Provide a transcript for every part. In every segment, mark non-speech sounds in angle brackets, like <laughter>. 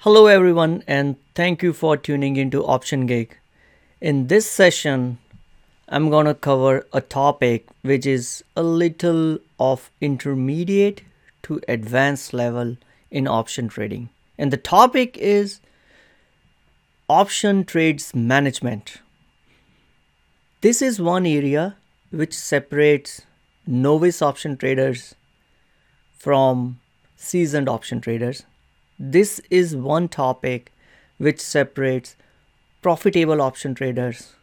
Hello, everyone, and thank you for tuning into Option Gig. In this session, I'm going to cover a topic which is a little of intermediate to advanced level in option trading. And the topic is option trades management. This is one area which separates novice option traders from seasoned option traders. This is one topic which separates profitable option traders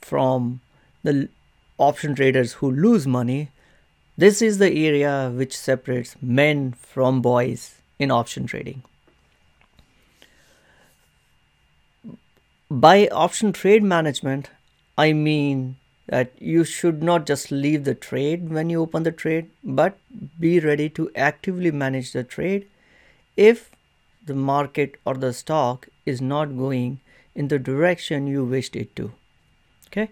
from the option traders who lose money. This is the area which separates men from boys in option trading. By option trade management, I mean that you should not just leave the trade when you open the trade, but be ready to actively manage the trade if the market or the stock is not going in the direction you wished it to. Okay.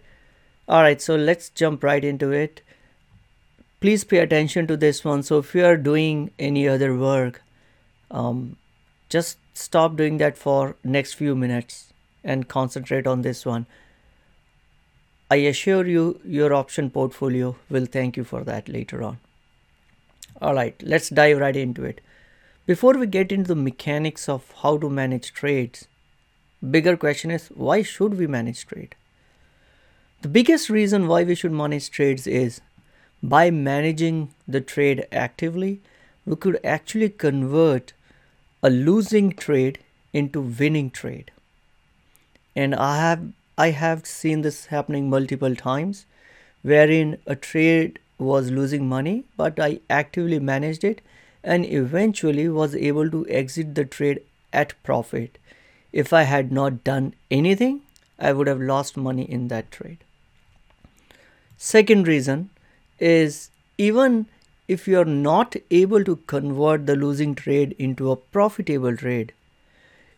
All right. So let's jump right into it. Please pay attention to this one. So if you are doing any other work, um, just stop doing that for next few minutes and concentrate on this one I assure you, your option portfolio will thank you for that later on. All right, let's dive right into it. Before we get into the mechanics of how to manage trades, bigger question is why should we manage trade? The biggest reason why we should manage trades is by managing the trade actively, we could actually convert a losing trade into winning trade. And I have I have seen this happening multiple times wherein a trade was losing money, but I actively managed it and eventually was able to exit the trade at profit. If I had not done anything, I would have lost money in that trade. Second reason is even if you are not able to convert the losing trade into a profitable trade,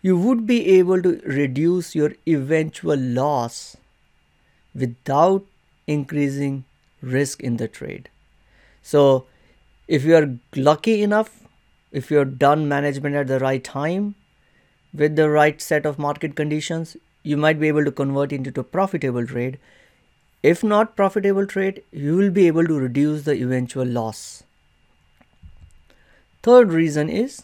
you would be able to reduce your eventual loss without increasing risk in the trade. So, if you are lucky enough, if you're done management at the right time with the right set of market conditions, you might be able to convert into a profitable trade. If not profitable trade, you will be able to reduce the eventual loss. Third reason is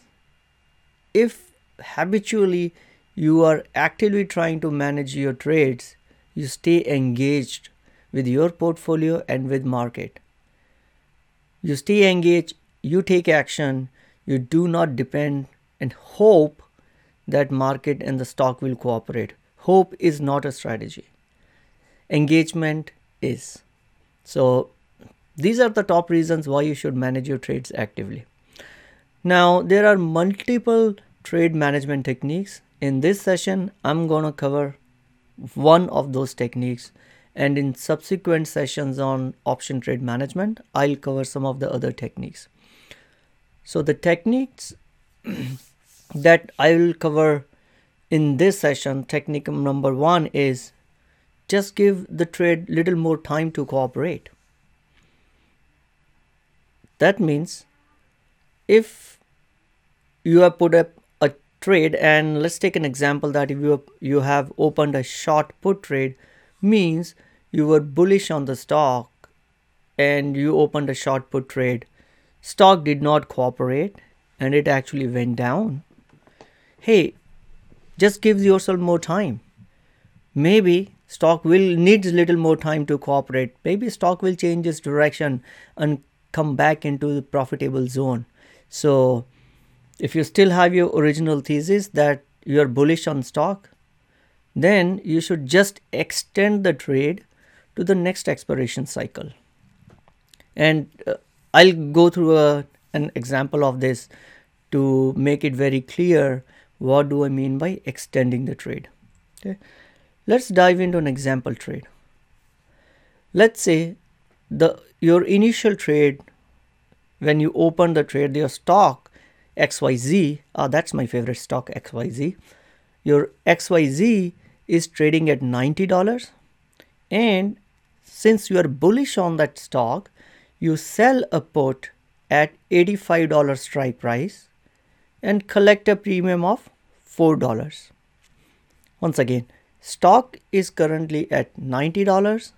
if habitually you are actively trying to manage your trades, you stay engaged with your portfolio and with market. You stay engaged, you take action, you do not depend and hope that market and the stock will cooperate. Hope is not a strategy. Engagement is. So these are the top reasons why you should manage your trades actively. Now there are multiple trade management techniques. In this session, I'm going to cover one of those techniques and in subsequent sessions on option trade management, I'll cover some of the other techniques. So the techniques <clears throat> that I will cover in this session, technique number one is just give the trade little more time to cooperate. That means if you have put up a trade and let's take an example that if you you have opened a short put trade means you were bullish on the stock and you opened a short put trade. Stock did not cooperate and it actually went down. Hey just give yourself more time. Maybe stock will needs little more time to cooperate. Maybe stock will change its direction and come back into the profitable zone. So if you still have your original thesis that you are bullish on stock, then you should just extend the trade to the next expiration cycle. And uh, I'll go through a, an example of this to make it very clear what do I mean by extending the trade. Okay. Let's dive into an example trade. Let's say the your initial trade when you open the trade your stock XYZ, uh, that's my favorite stock, XYZ. Your XYZ is trading at $90. And since you are bullish on that stock, you sell a put at $85 strike price and collect a premium of $4. Once again, stock is currently at $90.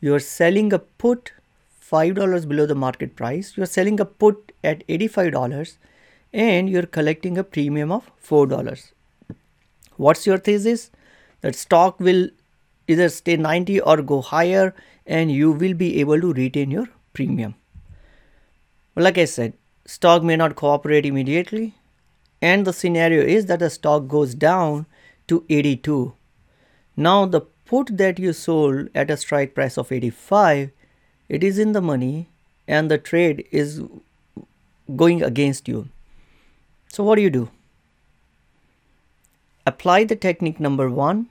You are selling a put $5 below the market price. You are selling a put at $85 and you're collecting a premium of $4. What's your thesis? That stock will either stay 90 or go higher and you will be able to retain your premium. like I said, stock may not cooperate immediately and the scenario is that the stock goes down to 82. Now the put that you sold at a strike price of 85, it is in the money and the trade is going against you. So what do you do? Apply the technique number one.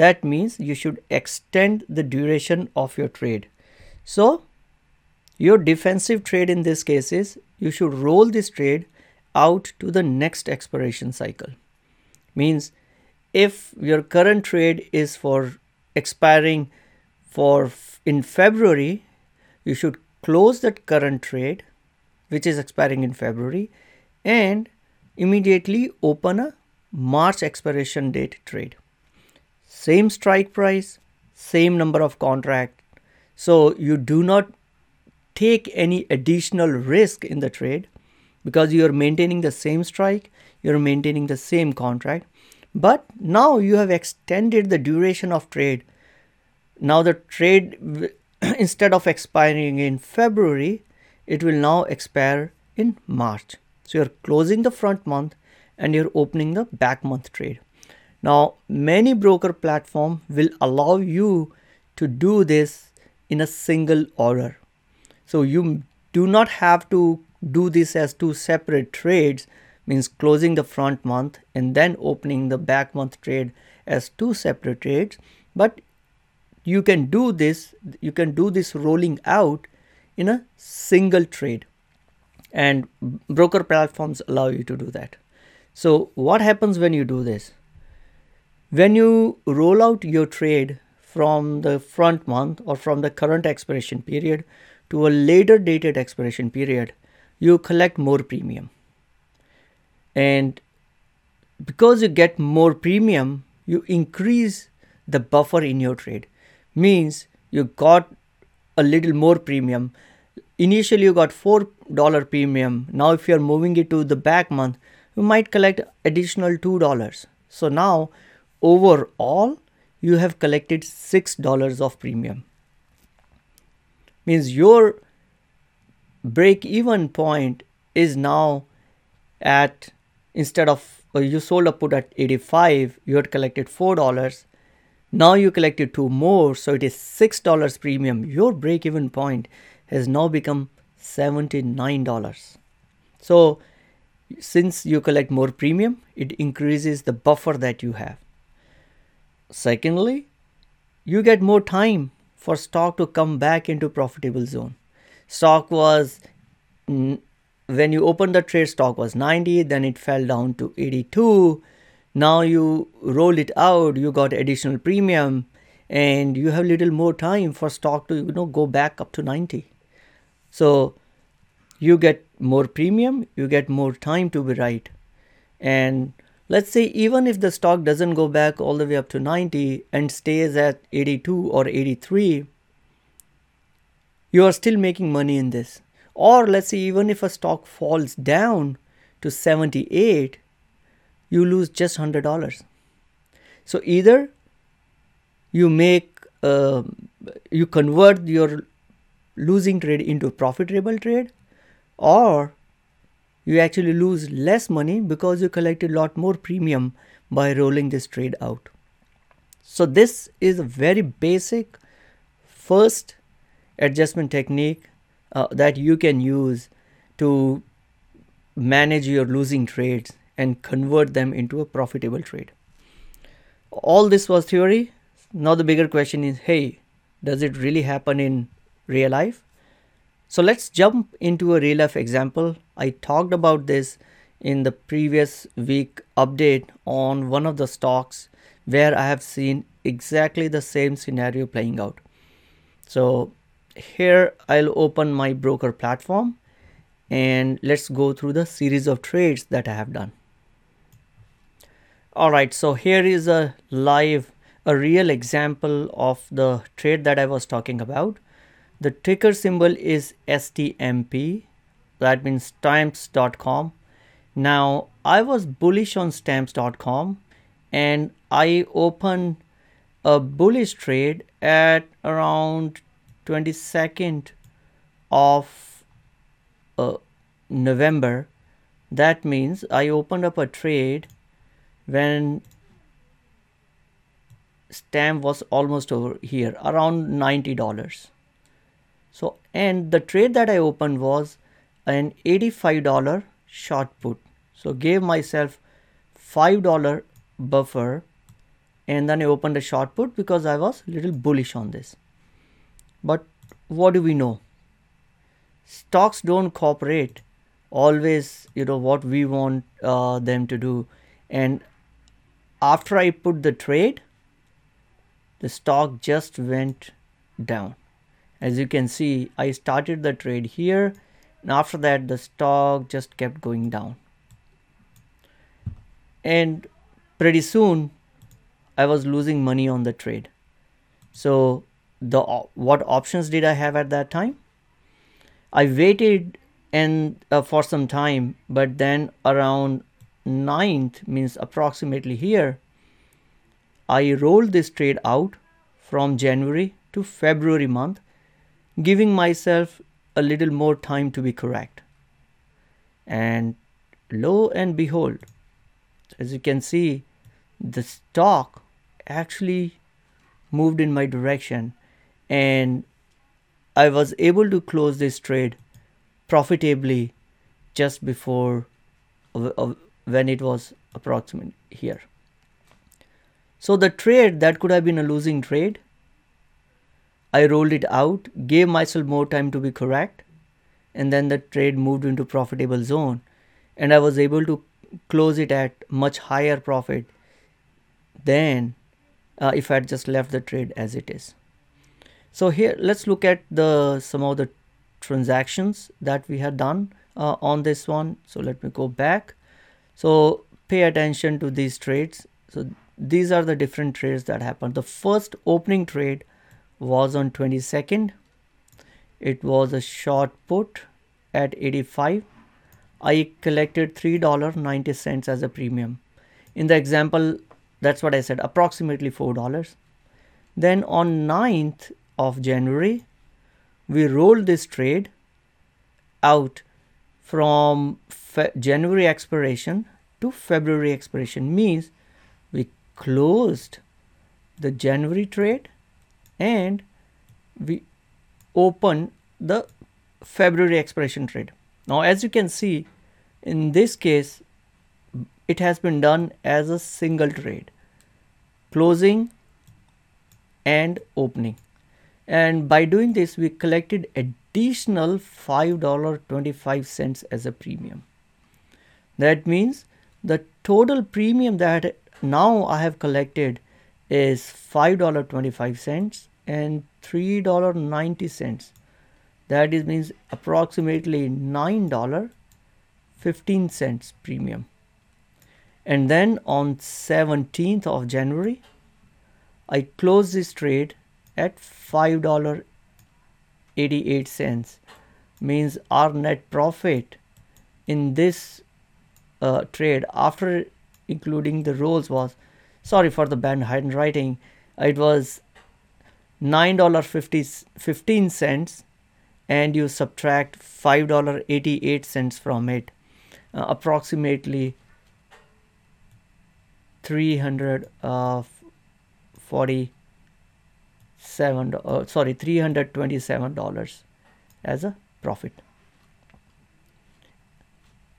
That means you should extend the duration of your trade. So your defensive trade in this case is you should roll this trade out to the next expiration cycle. Means if your current trade is for expiring for in February, you should close that current trade which is expiring in February and immediately open a March expiration date trade. Same strike price, same number of contract. So you do not take any additional risk in the trade because you are maintaining the same strike, you're maintaining the same contract. But now you have extended the duration of trade. Now the trade, <clears throat> instead of expiring in February, it will now expire in March. So you're closing the front month and you're opening the back month trade. Now, many broker platform will allow you to do this in a single order. So you do not have to do this as two separate trades, means closing the front month and then opening the back month trade as two separate trades. But you can do this, you can do this rolling out in a single trade and broker platforms allow you to do that. So what happens when you do this? When you roll out your trade from the front month or from the current expiration period to a later dated expiration period, you collect more premium. And because you get more premium, you increase the buffer in your trade. Means you got a little more premium initially you got four dollar premium now if you're moving it to the back month you might collect additional two dollars so now overall you have collected six dollars of premium means your break even point is now at instead of you sold a put at 85 you had collected four dollars now you collected two more so it is six dollars premium your break even point has now become $79. So since you collect more premium, it increases the buffer that you have. Secondly, you get more time for stock to come back into profitable zone. Stock was when you opened the trade stock was 90 then it fell down to 82 now you roll it out you got additional premium and you have little more time for stock to you know go back up to 90 so you get more premium, you get more time to be right. And let's say even if the stock doesn't go back all the way up to 90 and stays at 82 or 83, you are still making money in this. Or let's say even if a stock falls down to 78, you lose just $100. So either you make, uh, you convert your losing trade into a profitable trade or you actually lose less money because you collected a lot more premium by rolling this trade out. So this is a very basic first adjustment technique uh, that you can use to manage your losing trades and convert them into a profitable trade. All this was theory. Now the bigger question is, hey, does it really happen in real life. So let's jump into a real life example. I talked about this in the previous week update on one of the stocks where I have seen exactly the same scenario playing out. So here I'll open my broker platform and let's go through the series of trades that I have done. all right so here is a live a real example of the trade that I was talking about the ticker symbol is STMP that means stamps.com now I was bullish on stamps.com and I opened a bullish trade at around 22nd of uh, November. That means I opened up a trade when stamp was almost over here around $90 so and the trade that I opened was an $85 short put. So gave myself $5 buffer and then I opened a short put because I was a little bullish on this. But what do we know? Stocks don't cooperate always you know what we want uh, them to do. And after I put the trade the stock just went down as you can see I started the trade here and after that the stock just kept going down. And pretty soon I was losing money on the trade. So the what options did I have at that time? I waited and uh, for some time but then around 9th means approximately here I rolled this trade out from January to February month giving myself a little more time to be correct and lo and behold as you can see the stock actually moved in my direction and I was able to close this trade profitably just before when it was approximately here. So the trade that could have been a losing trade, I rolled it out, gave myself more time to be correct, and then the trade moved into profitable zone and I was able to close it at much higher profit than uh, if I had just left the trade as it is. So here let's look at the some of the transactions that we had done uh, on this one. So let me go back. So pay attention to these trades. So these are the different trades that happened. The first opening trade was on 22nd. It was a short put at 85. I collected $3.90 as a premium. In the example, that's what I said, approximately $4. Then on 9th of January, we rolled this trade out from Fe January expiration to February expiration means we closed the January trade and we open the February expiration trade. Now as you can see in this case it has been done as a single trade closing and opening. And by doing this we collected additional $5.25 as a premium. That means the total premium that now I have collected is $5.25 and $3.90 that is means approximately $9.15 premium. And then on 17th of January I closed this trade at $5.88 means our net profit in this uh, trade after including the rolls was sorry for the bad handwriting it was $9.15 and you subtract $5.88 from it. Uh, approximately 340 seven uh, sorry three hundred twenty seven dollars as a profit.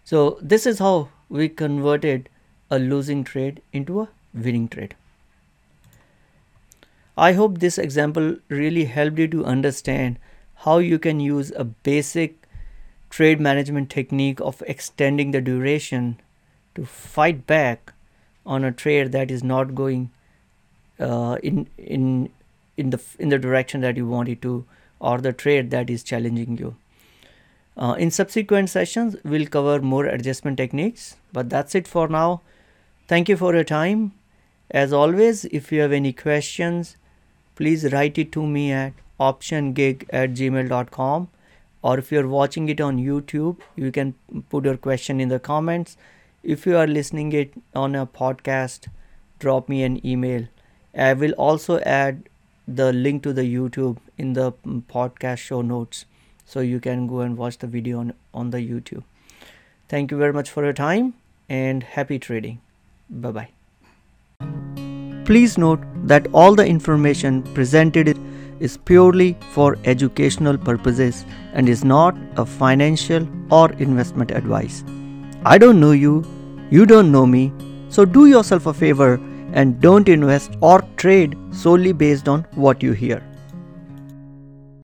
So this is how we converted a losing trade into a winning trade i hope this example really helped you to understand how you can use a basic trade management technique of extending the duration to fight back on a trade that is not going uh, in in in the in the direction that you want it to or the trade that is challenging you. Uh, in subsequent sessions, we'll cover more adjustment techniques, but that's it for now. Thank you for your time. As always, if you have any questions, please write it to me at optiongig at gmail.com or if you're watching it on YouTube, you can put your question in the comments. If you are listening it on a podcast, drop me an email. I will also add the link to the YouTube in the podcast show notes so you can go and watch the video on, on the YouTube. Thank you very much for your time and happy trading. Bye bye. Please note that all the information presented is purely for educational purposes and is not a financial or investment advice. I don't know you, you don't know me, so do yourself a favor and don't invest or trade solely based on what you hear.